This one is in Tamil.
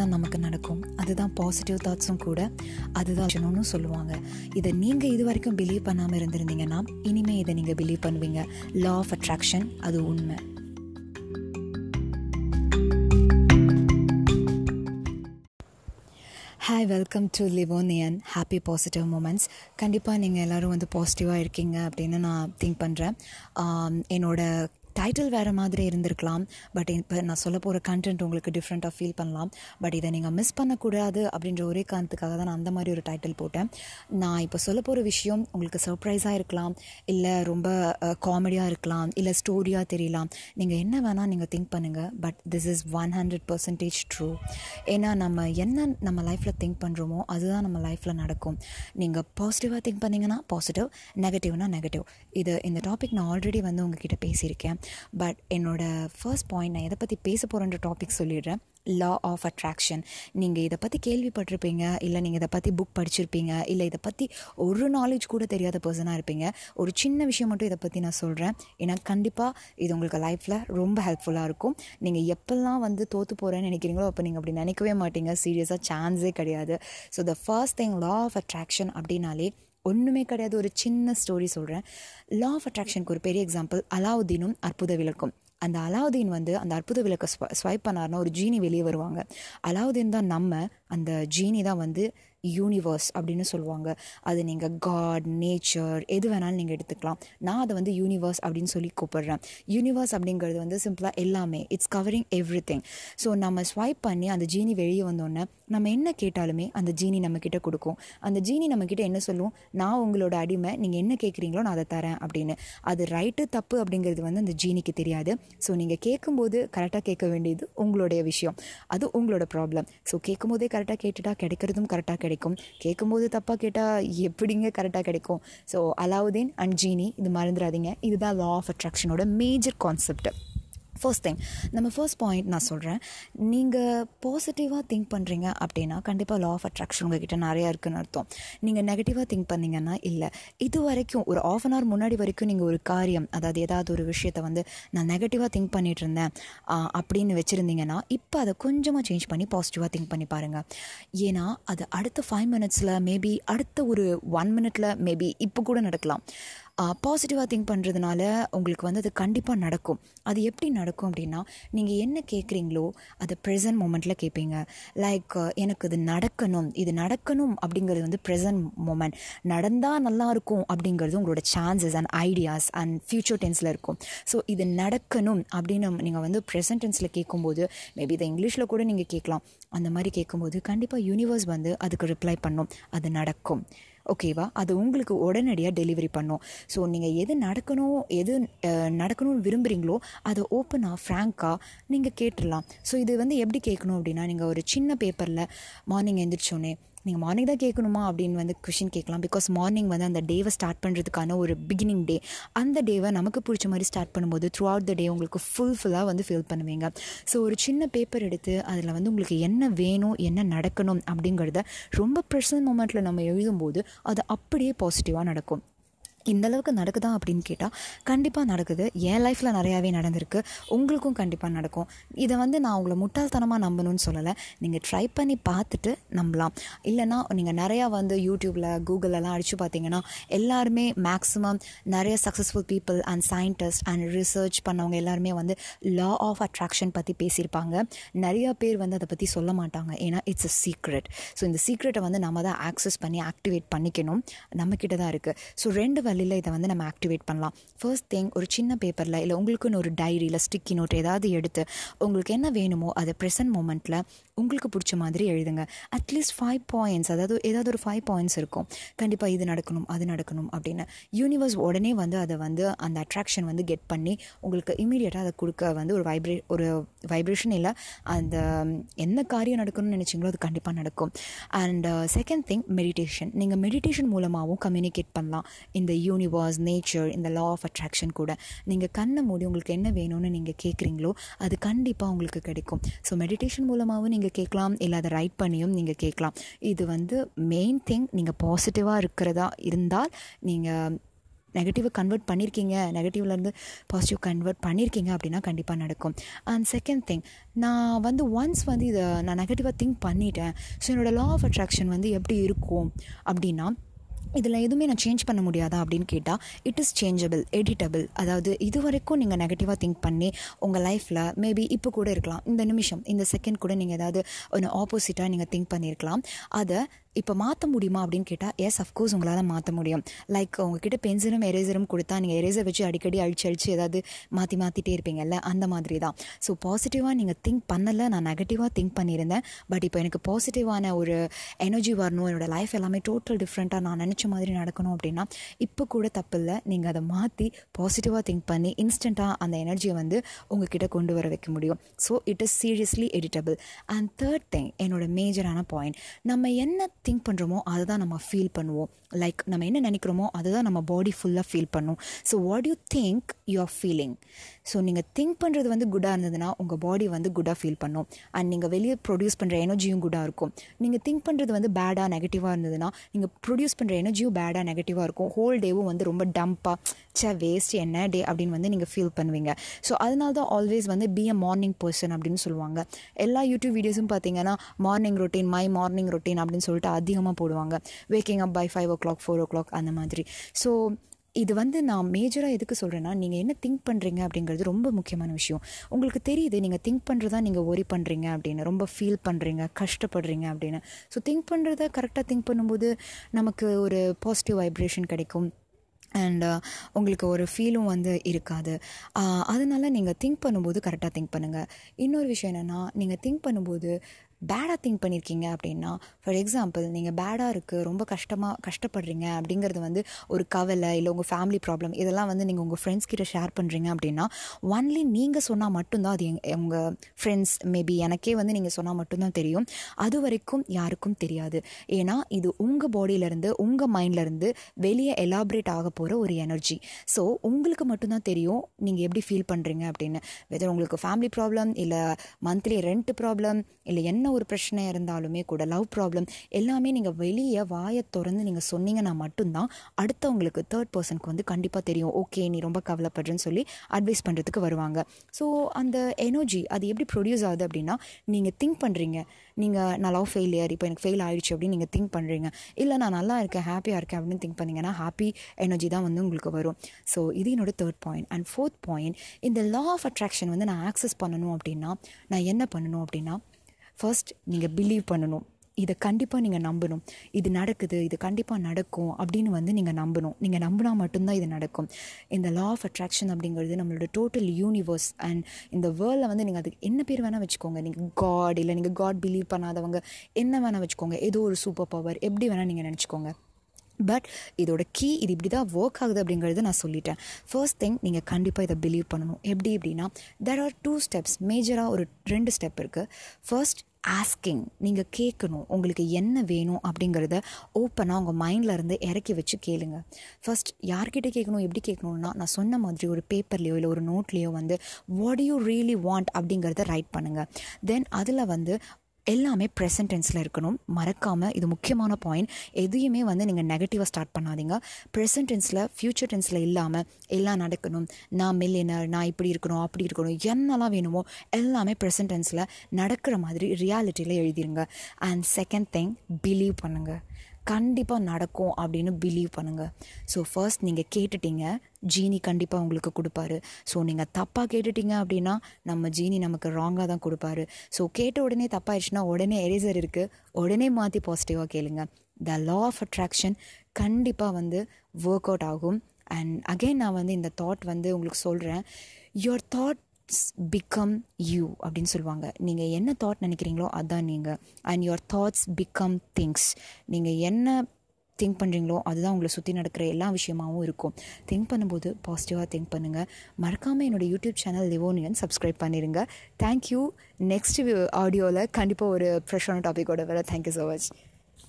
தான் நமக்கு நடக்கும். அதுதான் பாசிட்டிவ் தாட்ஸும் கூட அதுதான் சொல்லுவாங்க. இதை நீங்கள் இது வரைக்கும் பிலீவ் பண்ணாமல் இருந்திருந்தீங்கன்னா இனிமேல் இதை நீங்கள் பிலீவ் பண்ணுவீங்க. லா ஆஃப் அட்ராக்ஷன் அது உண்மை. Hi welcome to Livonian happy positive moments கண்டிப்பாக நீங்கள் எல்லோரும் வந்து பாசிட்டிவாக இருக்கீங்க அப்படின்னு நான் திங்க் பண்ணுறேன் என்னோட டைட்டில் வேறு மாதிரி இருந்திருக்கலாம். பட் இப்போ நான் சொல்ல போகிற கண்டென்ட் உங்களுக்கு டிஃப்ரெண்ட்டாக ஃபீல் பண்ணலாம். பட் இதை நீங்கள் மிஸ் பண்ணக்கூடாது அப்படின்ற ஒரே காரணத்துக்காக தான் நான் அந்த மாதிரி ஒரு டைட்டில் போட்டேன். நான் இப்போ சொல்ல போகிற விஷயம் உங்களுக்கு சர்ப்ரைஸாக இருக்கலாம். இல்லை ரொம்ப காமெடியாக இருக்கலாம். இல்லை ஸ்டோரியாக தெரியலாம். நீங்கள் என்ன வேணால் நீங்கள் திங்க் பண்ணுங்கள் but this is one hundred percentage true ஏன்னா நம்ம என்ன நம்ம லைஃப்பில் திங்க் பண்ணுறோமோ அதுதான் நம்ம லைஃப்பில் நடக்கும். நீங்கள் பாசிட்டிவாக திங்க் பண்ணிங்கன்னா பாசிட்டிவ் நெகட்டிவ்னா நெகட்டிவ் இது இந்த டாபிக் நான் ஆல்ரெடி வந்து உங்ககிட்ட பேசியிருக்கேன். பட் என்னோடய ஃபர்ஸ்ட் பாயிண்ட் நான் எதை பற்றி பேச போகிறேன்ற டாபிக் சொல்லிடுறேன். லா ஆஃப் அட்ராக்ஷன் நீங்கள் இதை பற்றி கேள்விப்பட்டிருப்பீங்க இல்லை நீங்கள் இதை பற்றி புக் படிச்சிருப்பீங்க இல்லை இதை பற்றி ஒரு நாலேஜ் கூட தெரியாத பர்சனாக இருப்பீங்க. ஒரு சின்ன விஷயம் மட்டும் இதை பற்றி நான் சொல்கிறேன் ஏன்னா கண்டிப்பாக இது உங்களுக்கு லைஃப்பில் ரொம்ப ஹெல்ப்ஃபுல்லாக இருக்கும். நீங்கள் எப்போல்லாம் வந்து தோற்று போகிறேன்னு நினைக்கிறீங்களோ அப்போ நீங்கள் அப்படி நினைக்கவே மாட்டீங்க. சீரியஸாக சான்ஸே கிடையாது. So the first thing law of attraction அப்படின்னாலே ஒன்றுமே கிடையாது. ஒரு சின்ன ஸ்டோரி சொல்கிறேன் லா ஆஃப் அட்ராக்ஷனுக்கு ஒரு பெரிய எக்ஸாம்பிள் அலாவுதீனும் அற்புத விளக்கும். அந்த அலாவுதீன் வந்து அந்த அற்புத விளக்கை ஸ்வ ஸ்வைப் பண்ணார்னா ஒரு ஜீனி வெளியே வருவாங்க. அலாவுதீன் தான் நம்ம அந்த ஜீனி தான் வந்து யூனிவர்ஸ் அப்படின்னு சொல்லுவாங்க. அது நீங்கள் காட் நேச்சர் எது வேணாலும் நீங்கள் எடுத்துக்கலாம். நான் அதை வந்து யூனிவர்ஸ் அப்படின்னு சொல்லி கூப்பிடுறேன். யூனிவர்ஸ் அப்படிங்கிறது வந்து சிம்பிளாக எல்லாமே. It's covering everything so நம்ம ஸ்வைப் பண்ணி அந்த ஜீனி வெளியே வந்தோடனே நம்ம என்ன கேட்டாலுமே அந்த ஜீனி நம்மக்கிட்ட கொடுக்கும். அந்த ஜீனி நம்மக்கிட்ட என்ன சொல்லும்? நான் உங்களோட அடிமை. நீங்கள் என்ன கேட்குறீங்களோ நான் அதை தரேன் அப்படின்னு. அது ரைட்டு தப்பு அப்படிங்கிறது வந்து அந்த ஜீனிக்கு தெரியாது. ஸோ நீங்கள் கேட்கும்போது கரெக்டாக கேட்க வேண்டியது உங்களுடைய விஷயம். அது உங்களோட ப்ராப்ளம் ஸோ கேட்கும்போதே கரெக்டாக கரெக்டாக கேட்டுட்டா கிடைக்கிறதும் கரெக்டாக கிடைக்கும். கேட்கும்போது தப்பாக கேட்டால் எப்படிங்க கரெக்டாக கிடைக்கும்? ஸோ அலாவுதீன் அண்ட் ஜீனி இது மறந்துடாதீங்க. இதுதான் லா ஆஃப் அட்ராக்ஷனோட மேஜர் கான்செப்ட் ஃபர்ஸ்ட் திங் நம்ம ஃபர்ஸ்ட் பாயிண்ட் நான் சொல்கிறேன் நீங்கள் பாசிட்டிவாக திங்க் பண்ணுறீங்க அப்படின்னா கண்டிப்பாக லா ஆஃப் அட்ராக்ஷன் உங்ககிட்ட நிறையா இருக்குன்னு அர்த்தம். நீங்கள் நெகட்டிவாக திங்க் பண்ணிங்கன்னா இல்லை. இது வரைக்கும் ஒரு ஆஃப் அன் ஹவர் முன்னாடி வரைக்கும் நீங்கள் ஒரு காரியம் அதாவது ஏதாவது ஒரு விஷயத்தை வந்து நான் நெகட்டிவாக திங்க் பண்ணிகிட்டு இருந்தேன் அப்படின்னு வச்சுருந்தீங்கன்னா இப்போ அதை கொஞ்சமாக சேஞ்ச் பண்ணி பாசிட்டிவாக திங்க் பண்ணி பாருங்கள் ஏன்னா அது அடுத்த ஃபைவ் மினிட்ஸில் மேபி அடுத்த ஒரு ஒன் மினிட்ல மேபி இப்போ கூட நடக்கலாம். பாசிட்டிவாக திங்க் பண்ணுறதுனால உங்களுக்கு வந்து அது கண்டிப்பாக நடக்கும். அது எப்படி நடக்கும் அப்படின்னா நீங்கள் என்ன கேட்குறீங்களோ அதை ப்ரெசன்ட் மூமெண்ட்டில் கேட்பீங்க லைக் எனக்கு இது நடக்கணும் இது நடக்கணும் அப்படிங்கிறது வந்து ப்ரெசன்ட் மூமெண்ட் நடந்தால் நல்லாயிருக்கும் அப்படிங்கிறது உங்களோட chances and ideas and future டென்ஸில் இருக்கும். ஸோ இது நடக்கணும் அப்படின்னு நீங்கள் வந்து ப்ரெசன்ட் டென்ஸில் கேட்கும்போது மேபி இதை இங்கிலீஷில் கூட நீங்கள் கேட்கலாம் அந்த மாதிரி கேட்கும்போது கண்டிப்பாக யூனிவர்ஸ் வந்து அதுக்கு ரிப்ளை பண்ணும். அது நடக்கும். ஓகேவா அது உங்களுக்கு உடனடியாக டெலிவரி பண்ணும். ஸோ நீங்கள் எது நடக்கணும் எது நடக்கணும்னு விரும்புகிறீங்களோ அதை ஓப்பனாக ஃப்ராங்காக நீங்கள் கேட்டுடலாம். ஸோ இது வந்து எப்படி கேட்கணும் அப்படின்னா நீங்கள் ஒரு சின்ன பேப்பரில் மார்னிங் எழுந்திரிச்சோன்னே நீங்கள் மார்னிங் தான் கேட்கணுமா அப்படின்னு வந்து கொஷின் கேட்கலாம். பிகாஸ் மார்னிங் வந்து அந்த டேவை ஸ்டார்ட் பண்ணுறதுக்கான ஒரு பிகினிங் டே அந்த டேவை நமக்கு பிடிச்ச மாதிரி ஸ்டார்ட் பண்ணும்போது த்ரூ அவுட் த டே உங்களுக்கு ஃபுல் ஃபுல்லாக வந்து ஃபீல் பண்ணுவீங்க. ஸோ ஒரு சின்ன பேப்பர் எடுத்து அதில் வந்து உங்களுக்கு என்ன வேணும் என்ன நடக்கணும் அப்படிங்கிறத ரொம்ப ப்ரெஷர் மூமெண்ட்டில் நம்ம எழுதும்போது அது அப்படியே பாசிட்டிவாக நடக்கும். இந்த அளவுக்கு நடக்குதா அப்படின்னு கேட்டால் கண்டிப்பாக நடக்குது. என் லைஃப்பில் நிறையாவே நடந்திருக்கு. உங்களுக்கும் கண்டிப்பாக நடக்கும். இதை வந்து நான் உங்களை முட்டாள்தனமாக நம்பணும்னு சொல்லலை. நீங்கள் ட்ரை பண்ணி பார்த்துட்டு நம்பலாம். இல்லைனா நீங்கள் நிறையா வந்து யூடியூப்பில் கூகுளெல்லாம் அடித்து பார்த்தீங்கன்னா எல்லாருமே மேக்ஸிமம் நிறைய successful people and scientist and research பண்ணவங்க எல்லாருமே வந்து லா ஆஃப் அட்ராக்ஷன் பற்றி பேசியிருப்பாங்க. நிறையா பேர் வந்து அதை பற்றி சொல்ல மாட்டாங்க. ஏன்னா இட்ஸ் அ சீக்ரெட் ஸோ இந்த சீக்ரெட்டை வந்து நம்ம தான் ஆக்சஸ் பண்ணி ஆக்டிவேட் பண்ணிக்கணும். நம்மக்கிட்ட தான் இருக்குது ஸோ ரெண்டு வழியில் இதை வந்து நம்ம ஆக்டிவேட் பண்ணலாம். ஃபர்ஸ்ட் திங் ஒரு சின்ன பேப்பரில் இல்லை உங்களுக்குன்னு ஒரு டைரியில் ஸ்டிக்கி நோட் ஏதாவது எடுத்து உங்களுக்கு என்ன வேணுமோ அதை ப்ரெசன்ட் மூமெண்ட்டில் உங்களுக்கு பிடிச்ச மாதிரி எழுதுங்க. அட்லீஸ்ட் ஃபைவ் பாயிண்ட்ஸ் அதாவது ஏதாவது ஒரு ஃபைவ் பாயிண்ட்ஸ் இருக்கும். கண்டிப்பாக இது நடக்கணும் அது நடக்கணும் அப்படின்னு. யூனிவர்ஸ் உடனே வந்து அதை வந்து அந்த அட்ராக்ஷன் வந்து கெட் பண்ணி உங்களுக்கு இமீடியட்டாக அதை கொடுக்க வந்து ஒரு வைப்ரே ஒரு வைப்ரேஷன் இல்லை அந்த என்ன காரியம் நடக்கணும்னு நினச்சிங்களோ அது கண்டிப்பாக நடக்கும். அண்ட் செகண்ட் திங் மெடிடேஷன் நீங்கள் மெடிடேஷன் மூலமாகவும் கம்யூனிகேட் பண்ணலாம். இந்த யூனிவர்ஸ் நேச்சர் இந்த லா ஆஃப் அட்ராக்ஷன் கூட. நீங்கள் கண்ணை மூடி உங்களுக்கு என்ன வேணும்னு நீங்கள் கேட்குறீங்களோ அது கண்டிப்பாக உங்களுக்கு கிடைக்கும். ஸோ மெடிடேஷன் மூலமாகவும் நீங்கள் கேட்கலாம் இல்லை அதை ரைட் பண்ணியும் நீங்கள் கேட்கலாம். இது வந்து மெயின் திங் நீங்கள் பாசிட்டிவாக இருக்கிறதா இருந்தால் நீங்கள் நெகட்டிவை கன்வெர்ட் பண்ணியிருக்கீங்க நெகட்டிவ்லேருந்து பாசிட்டிவ் கன்வெர்ட் பண்ணியிருக்கீங்க அப்படின்னா கண்டிப்பாக நடக்கும். அண்ட் செகண்ட் திங் நான் வந்து ஒன்ஸ் வந்து இதை நான் நெகட்டிவாக திங்க் பண்ணிட்டேன். ஸோ என்னோடய லா ஆஃப் அட்ராக்ஷன் வந்து எப்படி இருக்கும் அப்படின்னா இதில் எதுவுமே நான் சேஞ்ச் பண்ண முடியாதா அப்படின்னு கேட்டால் இட் இஸ் சேஞ்சபிள் எடிட்டபிள் அதாவது இது வரைக்கும் நீங்கள் நெகட்டிவாக திங்க் பண்ணி உங்கள் லைஃப்பில் மேபி இப்போ கூட இருக்கலாம். இந்த நிமிஷம் இந்த செகண்ட் கூட நீங்கள் ஏதாவது ஒன்று ஆப்போசிட்டாக நீங்கள் திங்க் பண்ணியிருக்கலாம் அதை இப்போ மாற்ற முடியுமா அப்படின்னு கேட்டால் எஸ் அஃப்கோர்ஸ் உங்களால் மாற்ற முடியும். லைக் உங்ககிட்ட பென்சிலும் எரேசரும் கொடுத்தா நீங்கள் எரேசர் வச்சு அடிக்கடி அழிச்சு அழிச்சு ஏதாவது மாற்றி மாற்றிட்டே இருப்பீங்கல்ல? அந்த மாதிரி தான் ஸோ பாசிட்டிவாக நீங்கள் திங்க் பண்ணலை நான் நெகட்டிவாக திங்க் பண்ணியிருந்தேன். பட் இப்போ எனக்கு பாசிட்டிவான ஒரு எனர்ஜி வரணும். என்னோடய லைஃப் எல்லாமே டோட்டல் டிஃப்ரெண்ட்டாக நான் நினச்ச மாதிரி நடக்கணும் அப்படின்னா இப்போ கூட தப்பு இல்லை. நீங்கள் அதை மாற்றி பாசிட்டிவாக திங்க் பண்ணி இன்ஸ்டண்ட்டாக அந்த எனர்ஜியை வந்து உங்ககிட்ட கொண்டு வர வைக்க முடியும். So it is seriously editable and third thing என்னோட மேஜரான பாயிண்ட் நம்ம என்ன திங்க் பண்ணுறோமோ அதை தான் நம்ம ஃபீல் பண்ணுவோம். லைக் நம்ம என்ன நினைக்கிறோமோ அதுதான் நம்ம பாடி ஃபுல்லாக ஃபீல் பண்ணும். So what you think you are feeling so நீங்கள் திங்க் பண்ணுறது வந்து குட்டாக இருந்ததுன்னா உங்கள் பாடி வந்து குட்டாக ஃபீல் பண்ணும். அண்ட் நீங்கள் வெளியே ப்ரொடியூஸ் பண்ணுற எனர்ஜியும் குட்டாக இருக்கும். நீங்கள் திங்க் பண்ணுறது வந்து பேடாக நெகட்டிவாக இருந்ததுன்னா நீங்கள் ப்ரொடியூஸ் பண்ணுற எனர்ஜியும் பேடாக நெகட்டிவாக இருக்கும். ஹோல் டேவும் வந்து ரொம்ப டம்ப்பாக சே வேஸ்ட் என்ன டே அப்படின்னு வந்து நீங்கள் ஃபீல் பண்ணுவீங்க. ஸோ அதனால தான் ஆல்வேஸ் வந்து பி அ மார்னிங் பர்சன் அப்படின்னு சொல்லுவாங்க. எல்லா யூடியூப் வீடியோஸும் பார்த்தீங்கன்னா morning routine my morning routine அப்படின்னு சொல்லிட்டு அதிகமாக போடுவாங்க. Waking up by five o'clock four o'clock அந்த மாதிரி. ஸோ இது வந்து நான் மேஜராக எதுக்கு சொல்கிறேன்னா நீங்கள் என்ன திங்க் பண்ணுறீங்க அப்படிங்கிறது ரொம்ப முக்கியமான விஷயம். உங்களுக்கு தெரியுது நீங்கள் திங்க் பண்ணுறதா நீங்கள் ஒரி பண்ணுறீங்க அப்படின்னு ரொம்ப ஃபீல் பண்ணுறீங்க கஷ்டப்படுறீங்க அப்படின்னு. ஸோ திங்க் பண்ணுறத கரெக்டாக திங்க் பண்ணும்போது நமக்கு ஒரு பாசிட்டிவ் வைப்ரேஷன் கிடைக்கும். அண்ட் uh, உங்களுக்கு ஒரு ஃபீலும் வந்து இருக்காது. Uh, அதனால் நீங்கள் திங்க் பண்ணும்போது கரெக்டாக திங்க் பண்ணுங்கள் இன்னொரு விஷயம் என்னென்னா நீங்கள் திங்க் பண்ணும்போது பேடாக திங்க் பண்ணியிருக்கீங்க அப்படின்னா ஃபார் எக்ஸாம்பிள் நீங்கள் பேடாக இருக்குது ரொம்ப கஷ்டமாக கஷ்டப்படுறீங்க அப்படிங்கிறது வந்து ஒரு கவலை இல்லை உங்கள் ஃபேமிலி ப்ராப்ளம் இதெல்லாம் வந்து நீங்கள் உங்கள் ஃப்ரெண்ட்ஸ் கிட்ட ஷேர் பண்ணுறீங்க அப்படின்னா ஒன்லி நீங்கள் சொன்னால் மட்டும்தான் அது எங் உங்கள் ஃப்ரெண்ட்ஸ் மேபி எனக்கே வந்து நீங்கள் சொன்னால் மட்டும்தான் தெரியும். அது வரைக்கும் யாருக்கும் தெரியாது. ஏன்னா இது உங்கள் பாடியிலேருந்து உங்கள் மைண்ட்லேருந்து வெளியே எலாபரேட் ஆக போகிற ஒரு எனர்ஜி ஸோ உங்களுக்கு மட்டும்தான் தெரியும் நீங்கள் எப்படி ஃபீல் பண்ணுறீங்க அப்படின்னு. வெதர் உங்களுக்கு ஃபேமிலி ப்ராப்ளம் இல்லை மந்த்லி ரெண்ட் ப்ராப்ளம் இல்லை என்ன ஒரு பிரச்சனை இருந்தாலுமே கூட லவ் ப்ராப்ளம் எல்லாமே நீங்கள் வெளியே வாயை திறந்து நீங்கள் சொன்னீங்கன்னா மட்டும்தான் அடுத்தவங்களுக்கு தேர்ட் பர்சனுக்கு வந்து கண்டிப்பாக தெரியும். ஓகே நீ ரொம்ப கவலைப்படுறேன்னு சொல்லி அட்வைஸ் பண்ணுறதுக்கு வருவாங்க. ஸோ அந்த எனர்ஜி அது எப்படி ப்ரொடியூஸ் ஆகுது அப்படின்னா நீங்கள் திங்க் பண்ணுறீங்க நீங்கள் நான் லவ் ஃபெயிலியர் இப்போ எனக்கு ஃபெயில் ஆகிடுச்சு அப்படின்னு நீங்கள் திங்க் பண்ணுறீங்க இல்லை நான் நல்லா இருக்கேன் ஹாப்பியாக இருக்கேன் அப்படின்னு திங்க் பண்ணிங்கன்னா ஹாப்பி எனர்ஜி தான் வந்து உங்களுக்கு வரும். ஸோ இது என்னோட third point and fourth point இந்த லா ஆஃப் அட்ராக்ஷன் வந்து நான் ஆக்சஸ் பண்ணணும் அப்படின்னா நான் என்ன பண்ணணும் அப்படின்னா ஃபர்ஸ்ட் நீங்கள் பிலீவ் பண்ணணும். இதை கண்டிப்பாக நீங்கள் நம்பணும். இது நடக்குது இது கண்டிப்பாக நடக்கும் அப்படின்னு வந்து நீங்கள் நம்பணும். நீங்கள் நம்பினா மட்டும்தான் இது நடக்கும். இந்த லா ஆஃப் அட்ராக்ஷன் அப்படிங்கிறது நம்மளோட டோட்டல் யூனிவர்ஸ் அண்ட் இந்த வேர்ல்டில் வந்து நீங்கள் அதுக்கு என்ன பேர் வேணால் வச்சுக்கோங்க. நீங்கள் காட் இல்லை நீங்கள் காட் பிலீவ் பண்ணாதவங்க என்ன வேணால் வச்சுக்கோங்க. ஏதோ ஒரு சூப்பர் பவர் எப்படி வேணால் நீங்கள் நினச்சிக்கோங்க. பட் இதோட கீ இது இப்படி தான் ஒர்க் ஆகுது அப்படிங்கிறத நான் சொல்லிட்டேன். ஃபர்ஸ்ட் திங் நீங்கள் கண்டிப்பாக இதை பிலீவ் பண்ணணும். எப்படி எப்படின்னா தெர் ஆர் டூ ஸ்டெப்ஸ் மேஜராக ஒரு ரெண்டு ஸ்டெப் இருக்குது ஃபர்ஸ்ட் ஆஸ்கிங் நீங்கள் கேட்கணும் உங்களுக்கு என்ன வேணும் அப்படிங்கிறத ஓப்பனாக உங்கள் மைண்டில் இருந்து இறக்கி வச்சு கேளுங்க. ஃபர்ஸ்ட் யார்கிட்ட கேட்கணும் எப்படி கேட்கணும்னா நான் சொன்ன மாதிரி ஒரு பேப்பர்லேயோ இல்லை ஒரு நோட்லேயோ வந்து வாட் யூ ரியலி வாண்ட் அப்படிங்கிறத ரைட் பண்ணுங்கள் தென் அதில் வந்து எல்லாமே ப்ரெசன்ட் டென்ஸில் இருக்கணும். மறக்காமல் இது முக்கியமான பாயிண்ட் எதையுமே வந்து நீங்கள் நெகட்டிவாக ஸ்டார்ட் பண்ணாதீங்க. ப்ரெசன்ட் டென்ஸில் ஃப்யூச்சர் டென்ஸில் இல்லாமல் எல்லாம் நடக்கணும். நான் மில்லினர் நான் இப்படி இருக்கணும் அப்படி இருக்கணும் என்னெல்லாம் வேணுமோ எல்லாமே ப்ரெசன்ட் டென்ஸில் நடக்கிற மாதிரி ரியாலிட்டியில் எழுதிருங்க. அண்ட் செகண்ட் திங் பிலீவ் பண்ணுங்கள் கண்டிப்பாக நடக்கும் அப்படின்னு பிலீவ் பண்ணுங்கள் ஸோ ஃபர்ஸ்ட் நீங்கள் கேட்டுட்டீங்க. ஜீனி கண்டிப்பாக உங்களுக்கு கொடுப்பாரு. ஸோ நீங்கள் தப்பாக கேட்டுட்டீங்க அப்படின்னா நம்ம ஜீனி நமக்கு ராங்காக தான் கொடுப்பாரு. ஸோ கேட்ட உடனே தப்பாயிடுச்சுன்னா உடனே எரேசர் இருக்குது உடனே மாற்றி பாசிட்டிவாக கேளுங்க. த லா ஆஃப் அட்ராக்ஷன் கண்டிப்பாக வந்து ஒர்க் அவுட் ஆகும். அண்ட் அகெயின் நான் வந்து இந்த தாட் வந்து உங்களுக்கு சொல்கிறேன் யுவர் தாட் பிகம் யூ அப்படின்னு சொல்லுவாங்க. நீங்கள் என்ன தாட் நினைக்கிறீங்களோ அதுதான் நீங்கள் and your thoughts become things நீங்கள் என்ன திங்க் பண்ணுறீங்களோ அதுதான் உங்களை சுற்றி நடக்கிற எல்லா விஷயமாகவும் இருக்கும். திங்க் பண்ணும்போது பாசிட்டிவாக திங்க் பண்ணுங்கள் மறக்காமல் என்னோடய யூடியூப் சேனல் லிவோனியன் சப்ஸ்கிரைப் பண்ணிடுங்க தேங்க்யூ நெக்ஸ்ட் ஆடியோவில் கண்டிப்பாக ஒரு ஃப்ரெஷ்ஷான டாப்பிக்கோட வர. Thank you so much